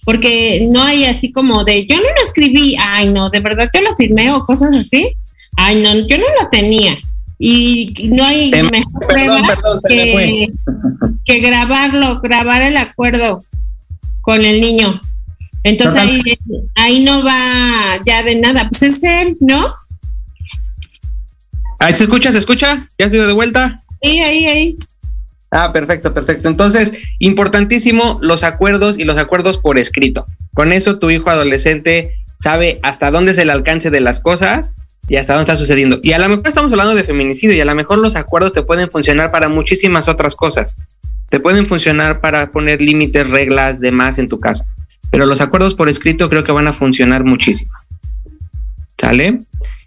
porque no hay así como de yo no lo escribí, ay no, de verdad yo lo firmé o cosas así, ay no, yo no lo tenía. Y no hay mejor prueba que, que, grabarlo, grabar el acuerdo con el niño. Entonces ahí, ahí no va ya de nada, pues es él, ¿no? Ahí se escucha, se escucha, ya dio de vuelta. Sí, ahí, ahí. Ah, perfecto, perfecto. Entonces, importantísimo los acuerdos y los acuerdos por escrito. Con eso tu hijo adolescente sabe hasta dónde es el alcance de las cosas y hasta dónde está sucediendo. Y a lo mejor estamos hablando de feminicidio y a lo mejor los acuerdos te pueden funcionar para muchísimas otras cosas. Te pueden funcionar para poner límites, reglas, demás en tu casa. Pero los acuerdos por escrito creo que van a funcionar muchísimo. ¿Sale?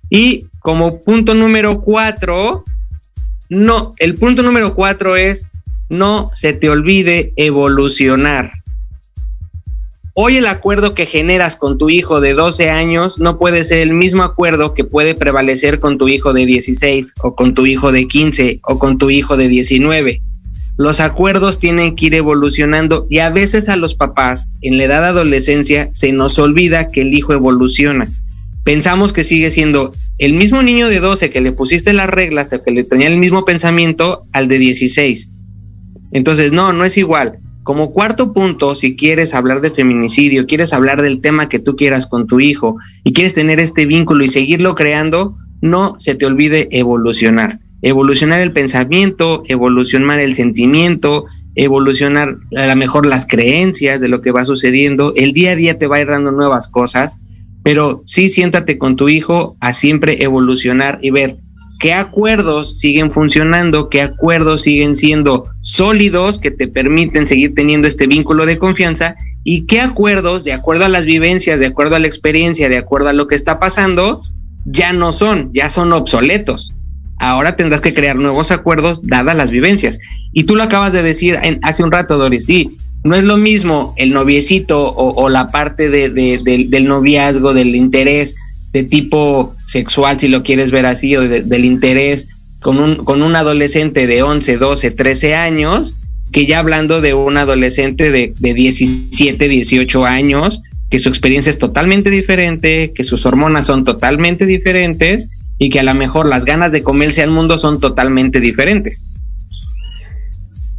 Y como punto número cuatro, no, el punto número cuatro es no se te olvide evolucionar. Hoy el acuerdo que generas con tu hijo de 12 años no puede ser el mismo acuerdo que puede prevalecer con tu hijo de 16 o con tu hijo de 15 o con tu hijo de 19. Los acuerdos tienen que ir evolucionando y a veces a los papás en la edad de adolescencia se nos olvida que el hijo evoluciona. Pensamos que sigue siendo el mismo niño de 12 que le pusiste las reglas, que le tenía el mismo pensamiento al de 16 entonces, no, no es igual. Como cuarto punto, si quieres hablar de feminicidio, quieres hablar del tema que tú quieras con tu hijo y quieres tener este vínculo y seguirlo creando, no se te olvide evolucionar. Evolucionar el pensamiento, evolucionar el sentimiento, evolucionar a lo mejor las creencias de lo que va sucediendo. El día a día te va a ir dando nuevas cosas, pero sí siéntate con tu hijo a siempre evolucionar y ver qué acuerdos siguen funcionando, qué acuerdos siguen siendo sólidos que te permiten seguir teniendo este vínculo de confianza y qué acuerdos, de acuerdo a las vivencias, de acuerdo a la experiencia, de acuerdo a lo que está pasando, ya no son, ya son obsoletos. Ahora tendrás que crear nuevos acuerdos dadas las vivencias. Y tú lo acabas de decir hace un rato, Doris, sí, no es lo mismo el noviecito o, la parte del noviazgo, del interés de tipo sexual, si lo quieres ver así, o del interés con un, con un adolescente de 11, 12, 13 años, que ya hablando de un adolescente de, de 17, 18 años, que su experiencia es totalmente diferente, que sus hormonas son totalmente diferentes y que a lo mejor las ganas de comerse al mundo son totalmente diferentes.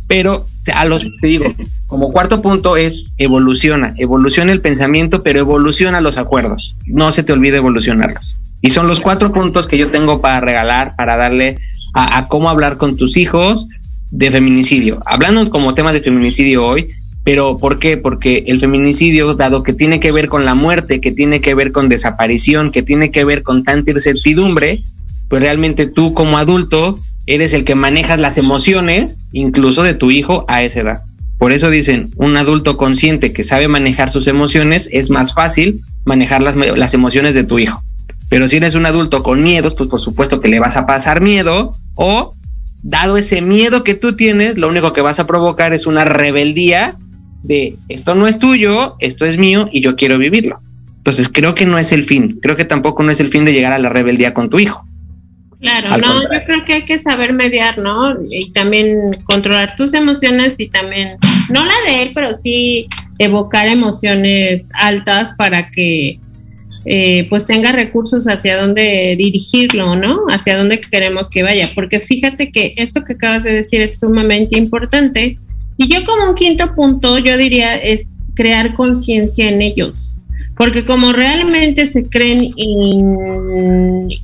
Pero a los te digo, como cuarto punto es evoluciona, evoluciona el pensamiento, pero evoluciona los acuerdos. No se te olvide evolucionarlos. Y son los cuatro puntos que yo tengo para regalar, para darle a, cómo hablar con tus hijos de feminicidio. Hablando como tema de feminicidio hoy, pero ¿por qué? Porque el feminicidio, dado que tiene que ver con la muerte, que tiene que ver con desaparición, que tiene que ver con tanta incertidumbre, pues realmente tú como adulto eres el que manejas las emociones, incluso de tu hijo a esa edad. Por eso dicen, un adulto consciente que sabe manejar sus emociones, es más fácil manejar las, las emociones de tu hijo. Pero si eres un adulto con miedos, pues por supuesto que le vas a pasar miedo o dado ese miedo que tú tienes, lo único que vas a provocar es una rebeldía de esto no es tuyo, esto es mío y yo quiero vivirlo. Entonces creo que no es el fin, creo que tampoco no es el fin de llegar a la rebeldía con tu hijo. Claro, no, yo creo que hay que saber mediar, ¿no? Y también controlar tus emociones y también, no la de él, pero sí evocar emociones altas para que eh, pues tenga recursos hacia dónde dirigirlo, ¿no? Hacia dónde queremos que vaya. Porque fíjate que esto que acabas de decir es sumamente importante. Y yo como un quinto punto, yo diría es crear conciencia en ellos porque como realmente se creen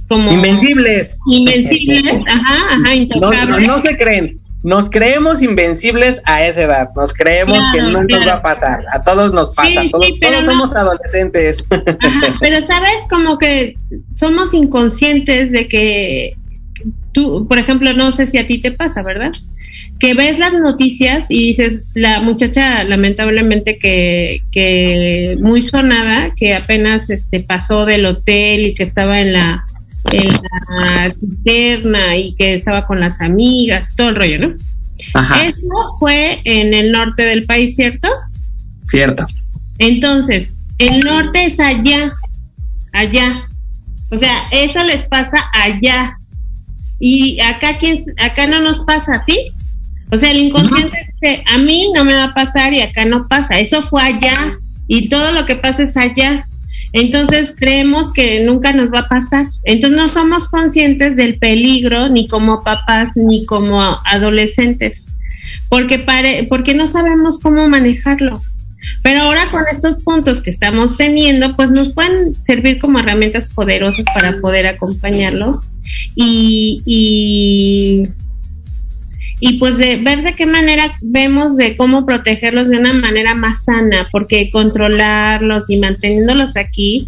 como invencibles, invencibles, ajá, ajá, intocables. No, no, se creen, nos creemos invencibles a esa edad, nos creemos que no nos va a pasar, a todos nos pasa, todos, somos adolescentes. pero sabes, como que somos inconscientes de que tú, por ejemplo, no sé si a ti te pasa, ¿verdad? Que ves las noticias y dices, la muchacha lamentablemente que, que muy sonada, que apenas este pasó del hotel y que estaba en la en la cisterna y que estaba con las amigas, todo el rollo, ¿no? Ajá. Eso fue en el norte del país, ¿cierto? Cierto. Entonces, el norte es allá, allá. O sea, eso les pasa allá. Y acá, acá no nos pasa así. O sea, el inconsciente dice, a mí no me va a pasar y acá no pasa. Eso fue allá y todo lo que pasa es allá. Entonces creemos que nunca nos va a pasar. Entonces no somos conscientes del peligro ni como papás ni como adolescentes, porque, pare, porque no sabemos cómo manejarlo. Pero ahora con estos puntos que estamos teniendo, pues nos pueden servir como herramientas poderosas para poder acompañarlos y, y y pues de ver de qué manera vemos de cómo protegerlos de una manera más sana, porque controlarlos y manteniéndolos aquí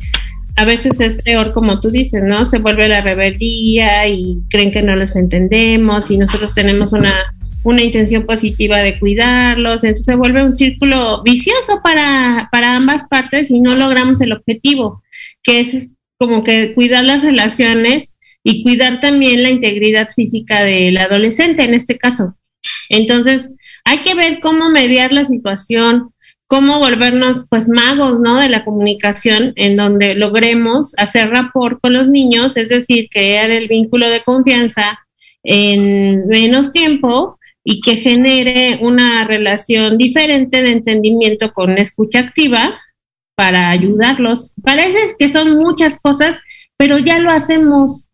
a veces es peor, como tú dices, ¿no? Se vuelve la rebeldía y creen que no los entendemos y nosotros tenemos una, una intención positiva de cuidarlos, entonces se vuelve un círculo vicioso para, para ambas partes y no logramos el objetivo, que es como que cuidar las relaciones y cuidar también la integridad física del adolescente en este caso. Entonces, hay que ver cómo mediar la situación, cómo volvernos pues magos, ¿no? De la comunicación en donde logremos hacer rapport con los niños, es decir, crear el vínculo de confianza en menos tiempo y que genere una relación diferente de entendimiento con escucha activa para ayudarlos. Parece que son muchas cosas, pero ya lo hacemos.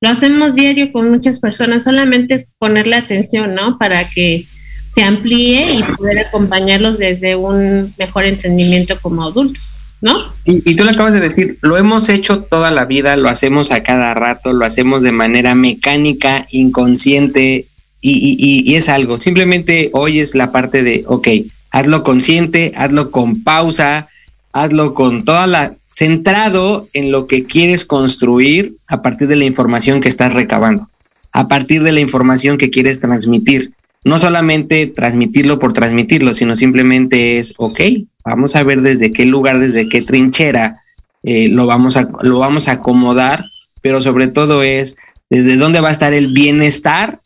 Lo hacemos diario con muchas personas, solamente es ponerle atención, ¿no? Para que se amplíe y poder acompañarlos desde un mejor entendimiento como adultos, ¿no? Y, tú lo acabas de decir, lo hemos hecho toda la vida, lo hacemos a cada rato, lo hacemos de manera mecánica, inconsciente, y, y es algo, simplemente hoy es la parte de, ok, hazlo consciente, hazlo con pausa, hazlo con toda la centrado en lo que quieres construir a partir de la información que estás recabando, a partir de la información que quieres transmitir. No solamente transmitirlo por transmitirlo, sino simplemente es, ok, vamos a ver desde qué lugar, desde qué trinchera eh, lo, vamos a, lo vamos a acomodar, pero sobre todo es desde dónde va a estar el bienestar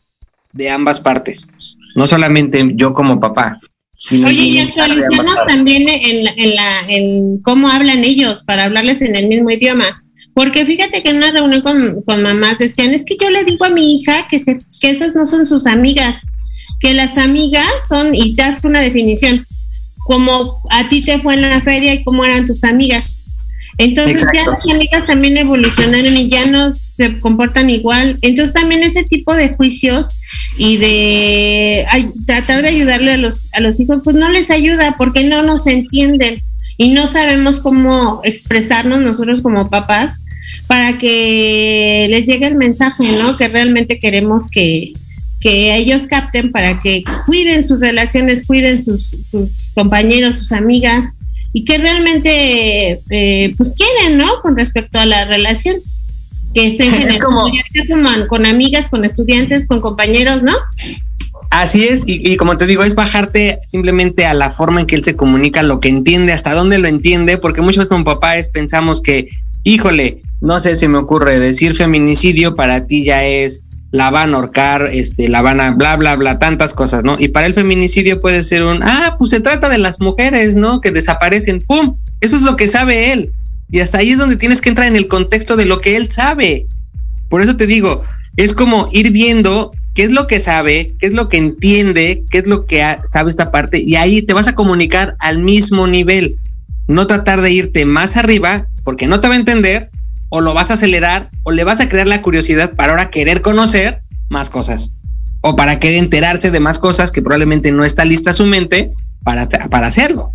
de ambas partes. No solamente yo como papá, Oye, y actualizarnos también en, en, la, en cómo hablan ellos para hablarles en el mismo idioma. Porque fíjate que en una reunión con, con mamás decían, es que yo le digo a mi hija que, se, que esas no son sus amigas, que las amigas son, y te das una definición, como a ti te fue en la feria y cómo eran tus amigas. Entonces ya las amigas también evolucionaron y ya no se comportan igual. Entonces también ese tipo de juicios y de tratar de ayudarle a los, a los hijos, pues no les ayuda porque no nos entienden y no sabemos cómo expresarnos nosotros como papás para que les llegue el mensaje, ¿no? Que realmente queremos que, que ellos capten para que cuiden sus relaciones, cuiden sus, sus compañeros, sus amigas y que realmente eh, pues quieren, ¿no? Con respecto a la relación que estén como, con amigas, con estudiantes, con compañeros, ¿no? Así es, y, como te digo, es bajarte simplemente a la forma en que él se comunica, lo que entiende, hasta dónde lo entiende, porque muchas veces como papás pensamos que, híjole, no sé, si me ocurre decir feminicidio para ti ya es la van a ahorcar, este, la van a bla, bla, bla, tantas cosas, ¿no? Y para el feminicidio puede ser un, ah, pues se trata de las mujeres, ¿no? Que desaparecen, ¡pum! Eso es lo que sabe él. Y hasta ahí es donde tienes que entrar en el contexto de lo que él sabe. Por eso te digo, es como ir viendo qué es lo que sabe, qué es lo que entiende, qué es lo que sabe esta parte, y ahí te vas a comunicar al mismo nivel. No tratar de irte más arriba, porque no te va a entender, o lo vas a acelerar, o le vas a crear la curiosidad para ahora querer conocer más cosas, o para querer enterarse de más cosas que probablemente no está lista su mente para, para hacerlo.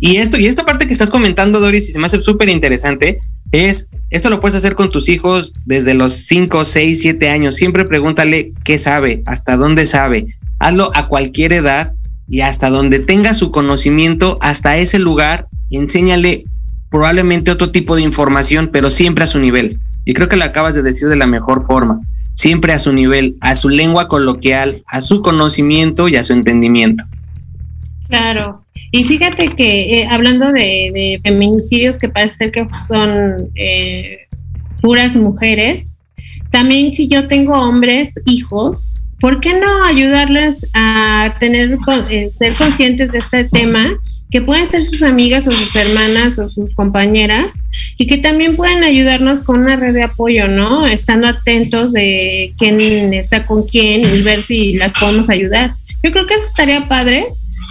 Y esto, y esta parte que estás comentando, Doris, y se me hace súper interesante, es, esto lo puedes hacer con tus hijos desde los 5, 6, 7 años. Siempre pregúntale qué sabe, hasta dónde sabe, hazlo a cualquier edad y hasta donde tenga su conocimiento, hasta ese lugar, enséñale probablemente otro tipo de información, pero siempre a su nivel. Y creo que lo acabas de decir de la mejor forma, siempre a su nivel, a su lengua coloquial, a su conocimiento y a su entendimiento. Claro. Y fíjate que eh, hablando de, feminicidios que parece que son eh, puras mujeres, también si yo tengo hombres, hijos, ¿por qué no ayudarles a tener, eh, ser conscientes de este tema? Que pueden ser sus amigas o sus hermanas o sus compañeras y que también pueden ayudarnos con una red de apoyo, ¿no? Estando atentos de quién está con quién y ver si las podemos ayudar. Yo creo que eso estaría padre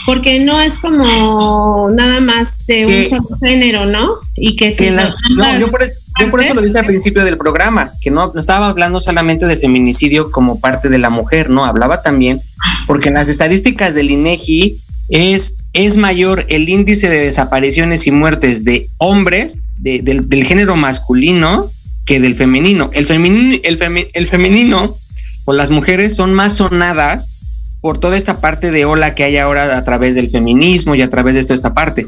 porque no es como nada más de un solo género, ¿no? Y que, si no, yo por, yo por, eso lo dije al principio del programa, que no, no estaba hablando solamente de feminicidio como parte de la mujer, no, hablaba también, porque en las estadísticas del INEGI es, es mayor el índice de desapariciones y muertes de hombres del, género masculino que del femenino. El femenino, el, femenino o las mujeres son más sonadas por toda esta parte de ola que hay ahora a través del feminismo y a través de toda esta parte.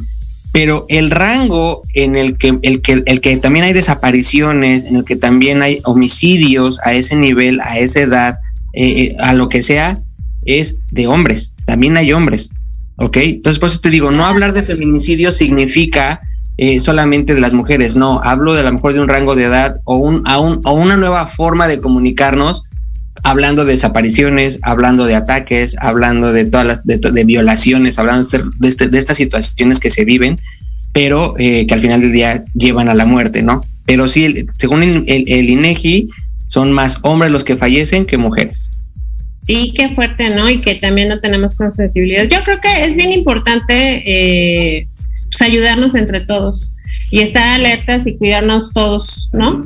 Pero el rango en el que, el que, el que también hay desapariciones, en el que también hay homicidios a ese nivel, a esa edad, eh, eh, a lo que sea, es de hombres. También hay hombres. ¿Ok? Entonces, por eso te digo, no hablar de feminicidio significa eh, solamente de las mujeres, no, hablo de a lo mejor de un rango de edad o, un, o una nueva forma de comunicarnos, hablando de desapariciones, hablando de ataques, hablando de todas las, de, violaciones, hablando de, este, de, estas situaciones que se viven, pero eh, que al final del día llevan a la muerte, ¿no? Pero sí, según el, el INEGI, son más hombres los que fallecen que mujeres. Sí, qué fuerte, ¿no? Y que también no tenemos esa sensibilidad. Yo creo que es bien importante eh, pues, ayudarnos entre todos y estar alertas y cuidarnos todos, ¿no?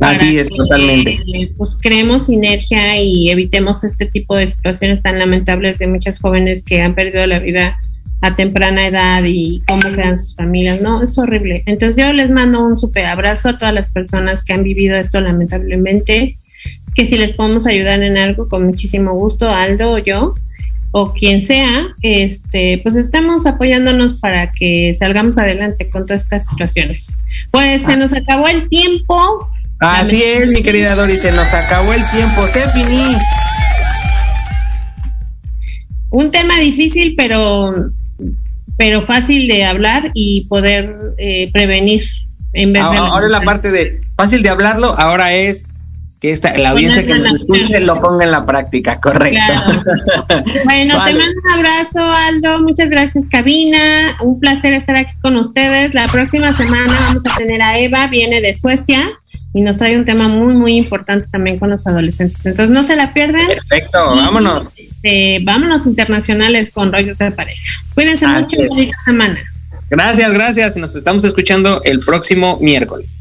Así es, totalmente. Pues creemos sinergia y evitemos este tipo de situaciones tan lamentables de muchas jóvenes que han perdido la vida a temprana edad y cómo quedan sus familias, ¿no? Es horrible. Entonces yo les mando un super abrazo a todas las personas que han vivido esto lamentablemente que si les podemos ayudar en algo, con muchísimo gusto, Aldo o yo, o quien sea, este, pues estamos apoyándonos para que salgamos adelante con todas estas situaciones. Pues se nos acabó el tiempo. Así es, mi querida Doris, se nos acabó el tiempo, se finí. Un tema difícil, pero, pero fácil de hablar y poder eh, prevenir. En vez ahora, de ahora la parte de fácil de hablarlo, ahora es que esta, la audiencia que nos escuche lo ponga en la práctica, correcto. Bueno, te mando un abrazo, Aldo. Muchas gracias, cabina. Un placer estar aquí con ustedes. La próxima semana vamos a tener a Eva, viene de Suecia y nos trae un tema muy, muy importante también con los adolescentes. Entonces, no se la pierdan. Perfecto, vámonos. Este, vámonos internacionales con rollos de pareja. Cuídense mucho y bonita semana. Gracias, gracias. Nos estamos escuchando el próximo miércoles.